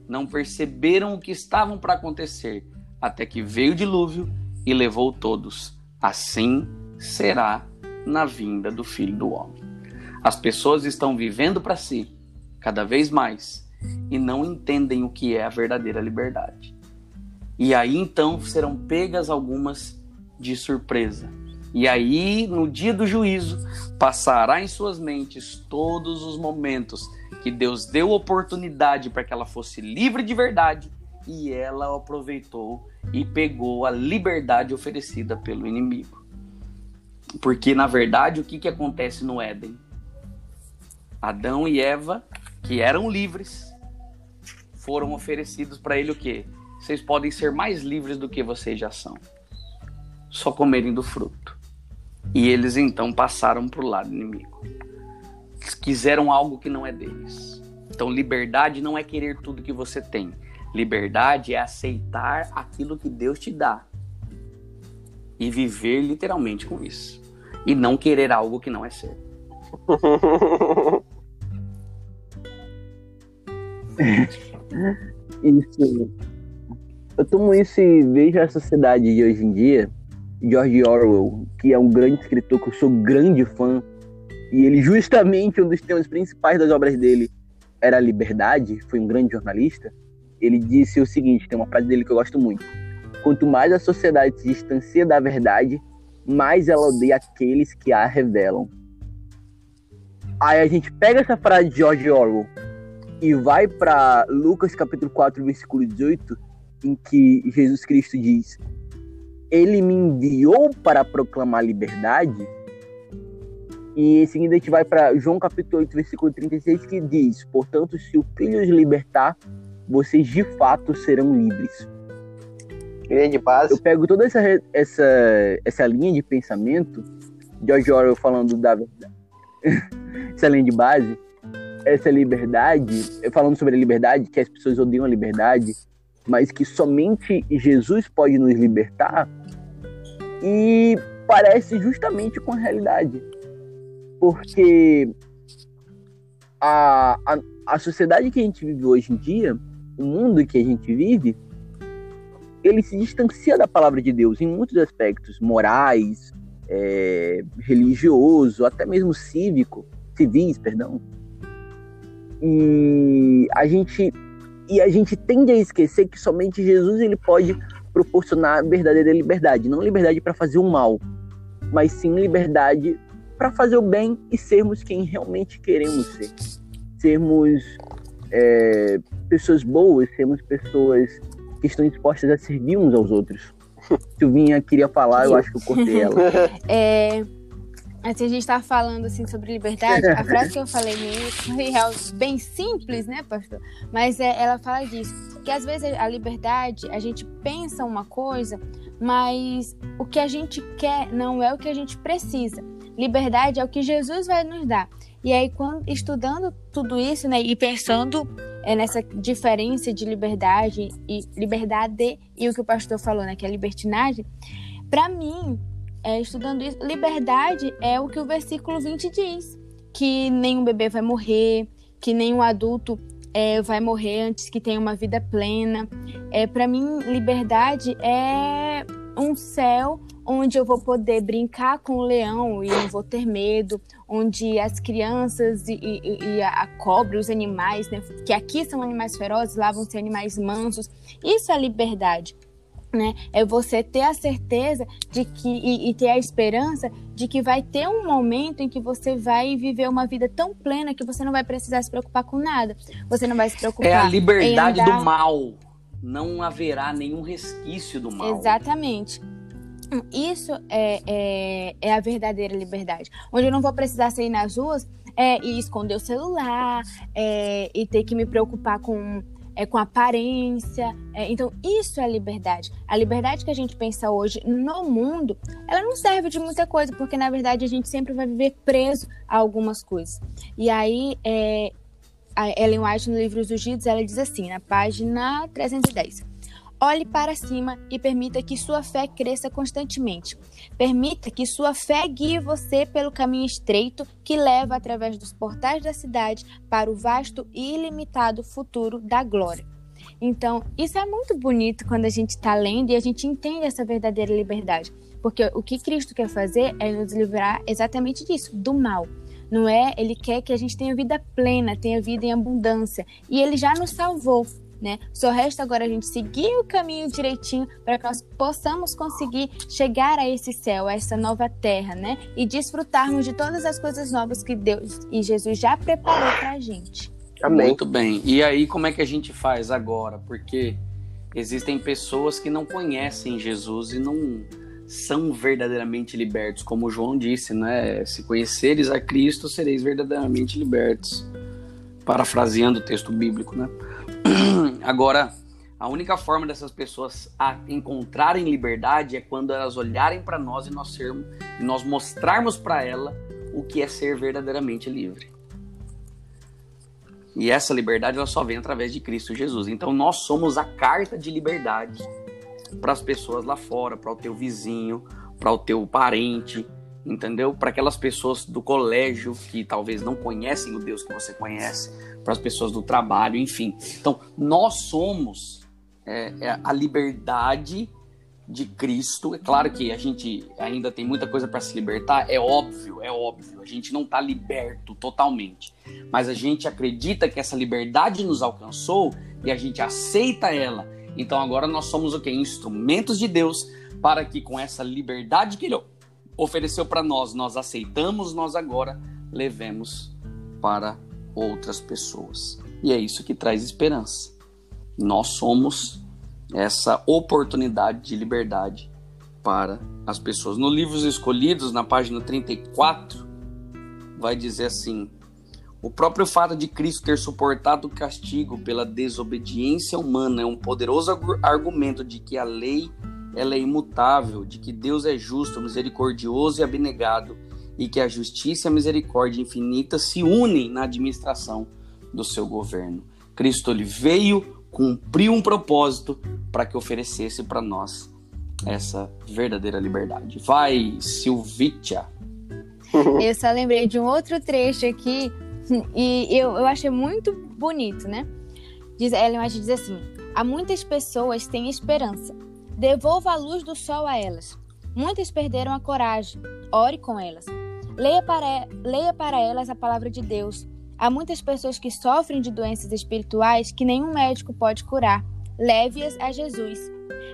Não perceberam o que estavam para acontecer, até que veio o dilúvio e levou todos. Assim será na vinda do Filho do Homem. As pessoas estão vivendo para si, cada vez mais, e não entendem o que é a verdadeira liberdade. E aí então serão pegas algumas de surpresa e aí, no dia do juízo, passará em suas mentes todos os momentos que Deus deu oportunidade para que ela fosse livre de verdade e ela aproveitou e pegou a liberdade oferecida pelo inimigo. Porque, na verdade, o que, que acontece no Éden? Adão e Eva, que eram livres, foram oferecidos para ele o quê? Vocês podem ser mais livres do que vocês já são. Só comerem do fruto. E eles então passaram para o lado inimigo. Eles quiseram algo que não é deles. Então, liberdade não é querer tudo que você tem. Liberdade é aceitar aquilo que Deus te dá e viver literalmente com isso. E não querer algo que não é seu. isso. Eu tomo isso e vejo a sociedade de hoje em dia George Orwell, que é um grande escritor que eu sou grande fã, e ele justamente um dos temas principais das obras dele era a liberdade, foi um grande jornalista. Ele disse o seguinte, tem uma frase dele que eu gosto muito: quanto mais a sociedade se distancia da verdade, mais ela odeia aqueles que a revelam. Aí a gente pega essa frase de George Orwell e vai para Lucas capítulo 4, versículo 18, em que Jesus Cristo diz: ele me enviou para proclamar liberdade. E em seguida a gente vai para João capítulo 8, versículo 36, que diz: Portanto, se o Filho os libertar, vocês de fato serão livres. Linha de base. Eu pego toda essa, essa, essa linha de pensamento, George Orwell falando da verdade, essa linha de base, essa liberdade, falando sobre a liberdade, que as pessoas odeiam a liberdade, mas que somente Jesus pode nos libertar, e parece justamente com a realidade. Porque a, a, a sociedade que a gente vive hoje em dia, o mundo que a gente vive, ele se distancia da palavra de Deus em muitos aspectos, morais, é, religioso, até mesmo cívico, civis, perdão. E a gente e a gente tende a esquecer que somente Jesus ele pode proporcionar verdadeira liberdade, não liberdade para fazer o mal, mas sim liberdade para fazer o bem e sermos quem realmente queremos ser. Sermos é, pessoas boas, sermos pessoas que estão dispostas a servir uns aos outros. Silvinha queria falar, eu acho que eu cortei ela. É, Assim, a gente estava falando assim sobre liberdade. A frase que eu falei no início foi bem simples, né, pastor? Mas é, ela fala disso. Que às vezes a liberdade, a gente pensa uma coisa, mas o que a gente quer não é o que a gente precisa. Liberdade é o que Jesus vai nos dar. E aí, quando, estudando tudo isso, né, e pensando é, nessa diferença de liberdade e liberdade e o que o pastor falou, né, que é libertinagem, para mim é, estudando isso, liberdade é o que o versículo 20 diz: que nenhum bebê vai morrer, que nenhum adulto é, vai morrer antes que tenha uma vida plena. É, Para mim, liberdade é um céu onde eu vou poder brincar com o leão e não vou ter medo, onde as crianças e, e, e a, cobra, os animais, né, que aqui são animais ferozes, lá vão ser animais mansos. Isso é liberdade. Né? É você ter a certeza de que e, e, ter a esperança de que vai ter um momento em que você vai viver uma vida tão plena que você não vai precisar se preocupar com nada. Você não vai se preocupar. É a liberdade andar... do mal. Não haverá nenhum resquício do mal. Exatamente. Isso é, é, é, a verdadeira liberdade. Onde eu não vou precisar sair nas ruas é, e esconder o celular, é, e ter que me preocupar com, é, com aparência. É, então, isso é liberdade. A liberdade que a gente pensa hoje no mundo, ela não serve de muita coisa, porque na verdade a gente sempre vai viver preso a algumas coisas. E aí, é, a Ellen White, no livro Os Ungidos, ela diz assim, na página 310. Olhe para cima e permita que sua fé cresça constantemente. Permita que sua fé guie você pelo caminho estreito que leva através dos portais da cidade para o vasto e ilimitado futuro da glória. Então, isso é muito bonito quando a gente está lendo e a gente entende essa verdadeira liberdade. Porque o que Cristo quer fazer é nos livrar exatamente disso, do mal. Não é? Ele quer que a gente tenha vida plena, tenha vida em abundância. E ele já nos salvou né? Só resta agora a gente seguir o caminho direitinho para que nós possamos conseguir chegar a esse céu, a essa nova terra, né? E desfrutarmos de todas as coisas novas que Deus e Jesus já preparou para a gente. Amém. Muito bem. E aí, como é que a gente faz agora? Porque existem pessoas que não conhecem Jesus e não são verdadeiramente libertos, como João disse, né? Se conheceres a Cristo, sereis verdadeiramente libertos. Parafraseando o texto bíblico, né? Agora, a única forma dessas pessoas encontrarem liberdade é quando elas olharem para nós e nós sermos, e nós mostrarmos para ela o que é ser verdadeiramente livre. E essa liberdade ela só vem através de Cristo Jesus. Então nós somos a carta de liberdade para as pessoas lá fora, para o teu vizinho, para o teu parente, entendeu? Para aquelas pessoas do colégio que talvez não conhecem o Deus que você conhece, para as pessoas do trabalho, enfim. Então, nós somos é, é a liberdade de Cristo. É claro que a gente ainda tem muita coisa para se libertar, é óbvio, é óbvio. A gente não está liberto totalmente, mas a gente acredita que essa liberdade nos alcançou e a gente aceita ela. Então agora nós somos o que? Instrumentos de Deus para que com essa liberdade que Ele ofereceu para nós, nós aceitamos, nós agora levemos para outras pessoas. E é isso que traz esperança. Nós somos essa oportunidade de liberdade para as pessoas. No Livros Escolhidos, na página 34, vai dizer assim: o próprio fato de Cristo ter suportado o castigo pela desobediência humana é um poderoso argumento de que a lei ela é imutável, de que Deus é justo, misericordioso e abnegado e que a justiça e a misericórdia infinita se unem na administração do seu governo. Cristo ele veio, cumpriu um propósito para que oferecesse para nós essa verdadeira liberdade. Vai, Silvitia. Eu só lembrei de um outro trecho aqui e eu, eu achei muito bonito, né? Diz, Ellen White diz assim: há muitas pessoas têm esperança. Devolva a luz do sol a elas. Muitas perderam a coragem. Ore com elas. Leia para, leia para elas a palavra de Deus. Há muitas pessoas que sofrem de doenças espirituais que nenhum médico pode curar. Leve-as a Jesus.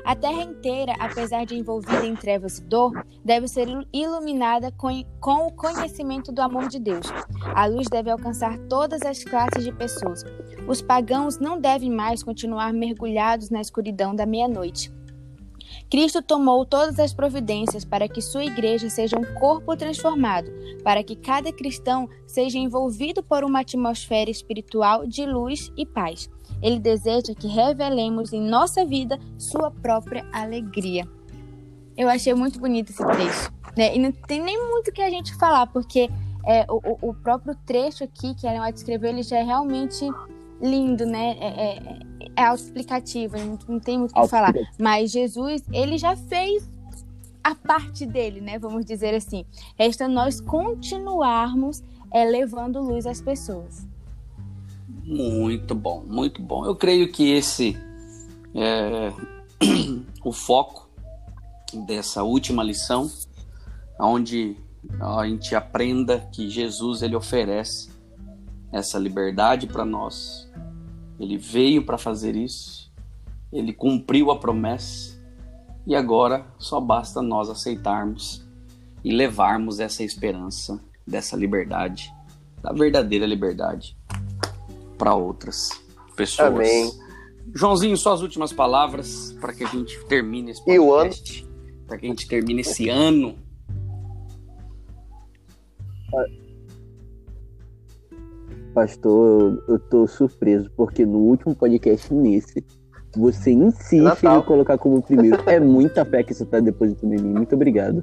A terra inteira, apesar de envolvida em trevas e dor, deve ser iluminada com, com o conhecimento do amor de Deus. A luz deve alcançar todas as classes de pessoas. Os pagãos não devem mais continuar mergulhados na escuridão da meia-noite. Cristo tomou todas as providências para que sua igreja seja um corpo transformado, para que cada cristão seja envolvido por uma atmosfera espiritual de luz e paz. Ele deseja que revelemos em nossa vida sua própria alegria. Eu achei muito bonito esse trecho. Né? E não tem nem muito que a gente falar, porque é, o, o próprio trecho aqui que a White escreveu, ele já é realmente lindo, né? É, é, é autoexplicativo, não, não tem muito o que falar. Mas Jesus, ele já fez a parte dele, né? Vamos dizer assim. Resta nós continuarmos é, levando luz às pessoas. Muito bom, muito bom. Eu creio que esse é o foco dessa última lição, onde a gente aprenda que Jesus ele oferece essa liberdade para nós. Ele veio para fazer isso. Ele cumpriu a promessa e agora só basta nós aceitarmos e levarmos essa esperança dessa liberdade, da verdadeira liberdade para outras pessoas. Amém. Joãozinho, suas últimas palavras para que a gente termine esse podcast, para que a gente termine esse ano. Pastor, eu, tô surpreso, porque no último podcast nesse, você insiste em colocar como primeiro. É muita fé que você tá depositando em mim. Muito obrigado.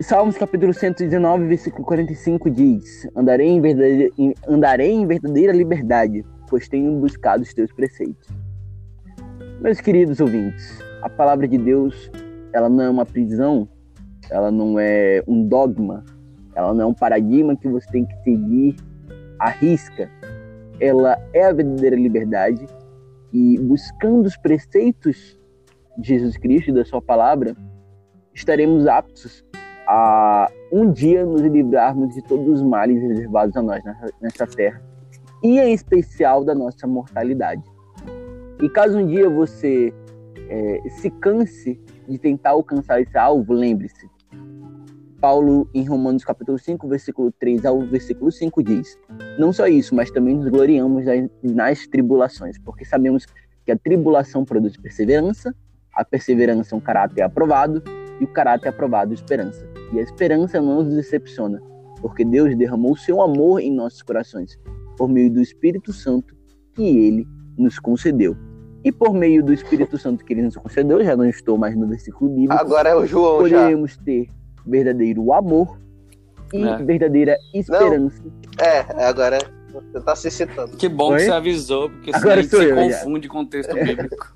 Salmos capítulo 119, versículo 45 diz: Andarei em, verdadeira, em- andarei em verdadeira liberdade, pois tenho buscado os teus preceitos. Meus queridos ouvintes, a palavra de Deus, ela não é uma prisão, ela não é um dogma, ela não é um paradigma que você tem que seguir à risca. Ela é a verdadeira liberdade e buscando os preceitos de Jesus Cristo e da sua palavra, estaremos aptos a um dia nos livrarmos de todos os males reservados a nós nessa, terra e em especial da nossa mortalidade. E caso um dia você eh, se canse de tentar alcançar esse alvo, lembre-se, Paulo, em Romanos capítulo 5, versículo 3 ao versículo 5, diz: Não só isso, mas também nos gloriamos nas, nas tribulações, porque sabemos que a tribulação produz perseverança, a perseverança é um caráter aprovado, e o caráter aprovado é esperança. E a esperança não nos decepciona, porque Deus derramou o seu amor em nossos corações, por meio do Espírito Santo que ele nos concedeu. E por meio do Espírito Santo que ele nos concedeu, já não estou mais no versículo bíblico, Agora é o João já. poderemos ter verdadeiro amor e É. verdadeira esperança. É, agora você tá se citando. Que bom Oi? que você avisou, porque senão Agora a gente sou se eu, já. confunde com o texto bíblico.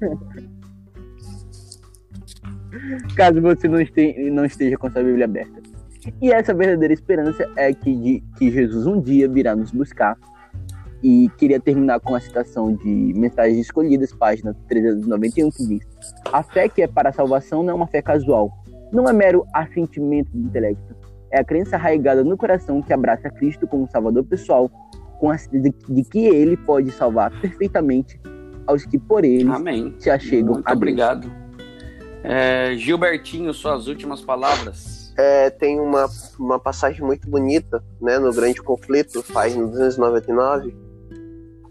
caso você não esteja, não esteja com sua Bíblia aberta. E essa verdadeira esperança é que, de, que Jesus um dia virá nos buscar. E queria terminar com a citação de Mensagens Escolhidas, página 391, que diz: A fé que é para a salvação não é uma fé casual, não é mero assentimento do intelecto, é a crença arraigada no coração que abraça Cristo como Salvador pessoal, com a certeza de que ele pode salvar perfeitamente aos que por ele Amém. se achegam Muito a Deus. obrigado. É, Gilbertinho, suas últimas palavras. É, tem uma, uma passagem muito bonita, né, no Grande Conflito, página 299,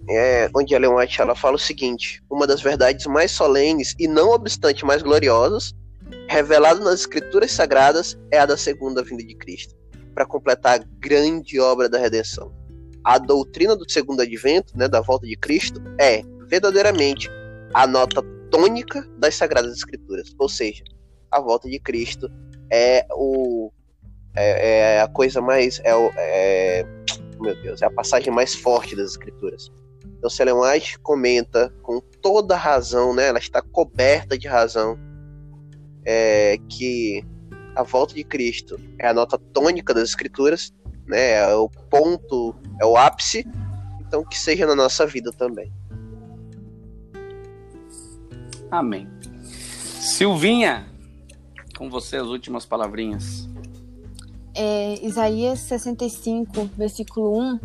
é, onde Ellen White ela fala o seguinte: uma das verdades mais solenes e não obstante mais gloriosas, revelada nas Escrituras Sagradas, é a da segunda vinda de Cristo, para completar a grande obra da redenção. A doutrina do segundo advento, né, da volta de Cristo, é verdadeiramente a nota tônica das Sagradas Escrituras, ou seja, a volta de Cristo é o é, é a coisa mais é, o- é meu Deus é a passagem mais forte das escrituras então Ellen White comenta com toda razão né ela está coberta de razão é, que a volta de Cristo é a nota tônica das escrituras né é o ponto é o ápice então que seja na nossa vida também Amém. Silvinha, com você as últimas palavrinhas. É, Isaías 65, versículo 1,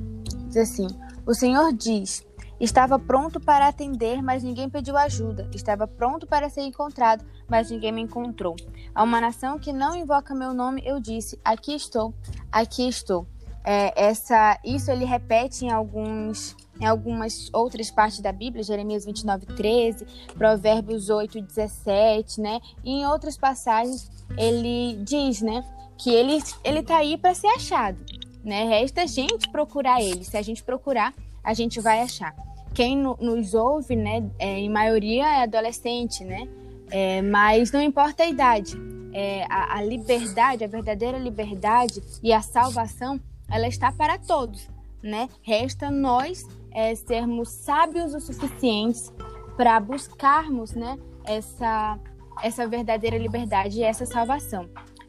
diz assim: O Senhor diz: Estava pronto para atender, mas ninguém pediu ajuda. Estava pronto para ser encontrado, mas ninguém me encontrou. A uma nação que não invoca meu nome, eu disse: Aqui estou, aqui estou. É, essa, isso ele repete em alguns em algumas outras partes da Bíblia, Jeremias 29, 13, Provérbios 8, 17, né? E em outras passagens ele diz, né? que ele, ele tá aí para ser achado, né? Resta a gente procurar ele. Se a gente procurar, a gente vai achar. Quem no- nos ouve, né, é, em maioria é adolescente, né? É, mas não importa a idade. É, a, a liberdade, a verdadeira liberdade e a salvação, ela está para todos. né? Resta nós é, sermos sábios o suficientes para buscarmos, né? Essa, essa verdadeira liberdade e essa salvação.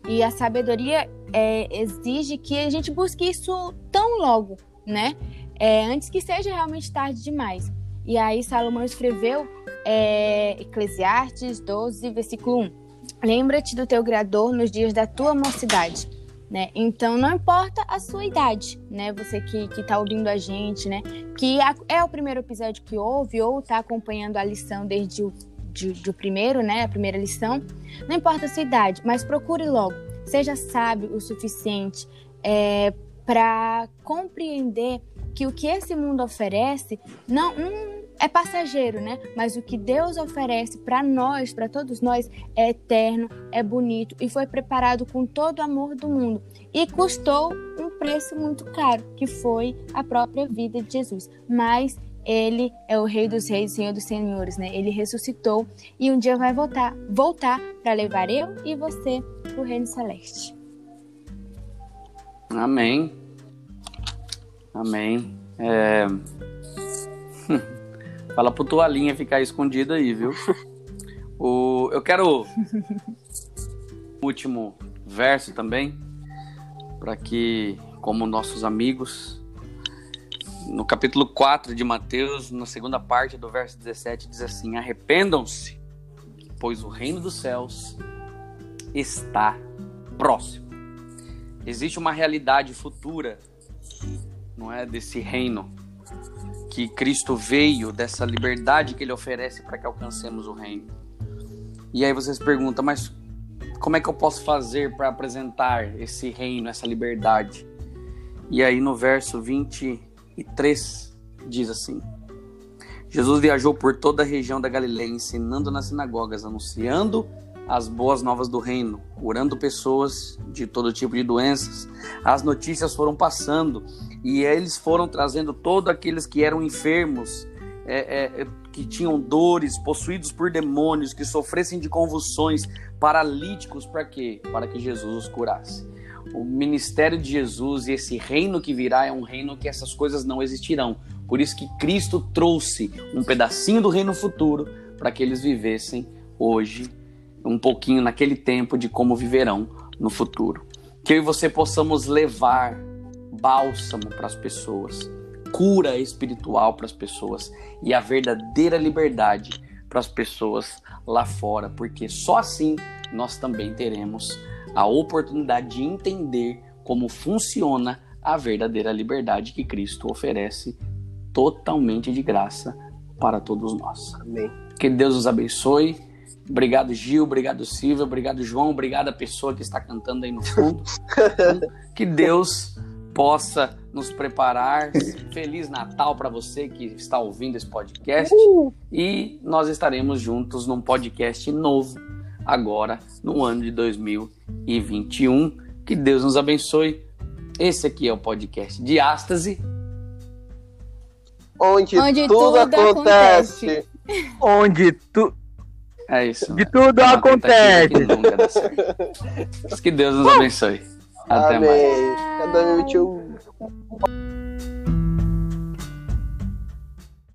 E a sabedoria é, exige que a gente busque isso tão logo, né? É, antes que seja realmente tarde demais. E aí Salomão escreveu é, Eclesiastes 12, versículo 1. Lembra-te do teu Criador nos dias da tua mocidade. Né? Então não importa a sua idade, né? Você que, que tá ouvindo a gente, né? Que é o primeiro episódio que ouve ou está acompanhando a lição desde o de, do primeiro, né? A primeira lição. Não importa a sua idade, mas procure logo. Seja sábio o suficiente é, para compreender que o que esse mundo oferece não, não é passageiro, né? Mas o que Deus oferece para nós, para todos nós, é eterno, é bonito e foi preparado com todo o amor do mundo. E custou um preço muito caro, que foi a própria vida de Jesus. Mas ele é o Rei dos Reis, Senhor dos Senhores, né? Ele ressuscitou e um dia vai voltar, voltar para levar eu e você para o Reino Celeste. Amém. Amém. É... Fala pro toalhinha ficar escondido aí, viu? O... Eu quero o último verso também, para que, como nossos amigos, no capítulo 4 de Mateus, na segunda parte do verso 17, diz assim: Arrependam-se, pois o reino dos céus está próximo. Existe uma realidade futura, não é, desse reino que Cristo veio, dessa liberdade que ele oferece para que alcancemos o reino. E aí vocês perguntam, mas como é que eu posso fazer para apresentar esse reino, essa liberdade? E aí no verso 23 diz assim: Jesus viajou por toda a região da Galileia, ensinando nas sinagogas, anunciando as boas novas do reino, curando pessoas de todo tipo de doenças. As notícias foram passando e eles foram trazendo todos aqueles que eram enfermos, é, é, que tinham dores, possuídos por demônios, que sofressem de convulsões, paralíticos, para quê? Para que Jesus os curasse. O ministério de Jesus e esse reino que virá é um reino que essas coisas não existirão. Por isso que Cristo trouxe um pedacinho do reino futuro para que eles vivessem hoje um pouquinho naquele tempo de como viverão no futuro. Que eu e você possamos levar bálsamo para as pessoas, cura espiritual para as pessoas e a verdadeira liberdade para as pessoas lá fora, porque só assim nós também teremos a oportunidade de entender como funciona a verdadeira liberdade que Cristo oferece totalmente de graça para todos nós. Amém. Que Deus os abençoe Obrigado, Gil. Obrigado, Silvia. Obrigado, João. Obrigado a pessoa que está cantando aí no fundo. que Deus possa nos preparar. Feliz Natal para você que está ouvindo esse podcast. E nós estaremos juntos num podcast novo, agora, no ano de 2021. Que Deus nos abençoe. Esse aqui é o podcast de Ástase. Onde, Onde tudo, tudo, acontece. acontece. Onde tudo é isso. De tudo acontece. Que, nunca dá certo. que Deus nos abençoe. Até Amém. mais. Cada 21.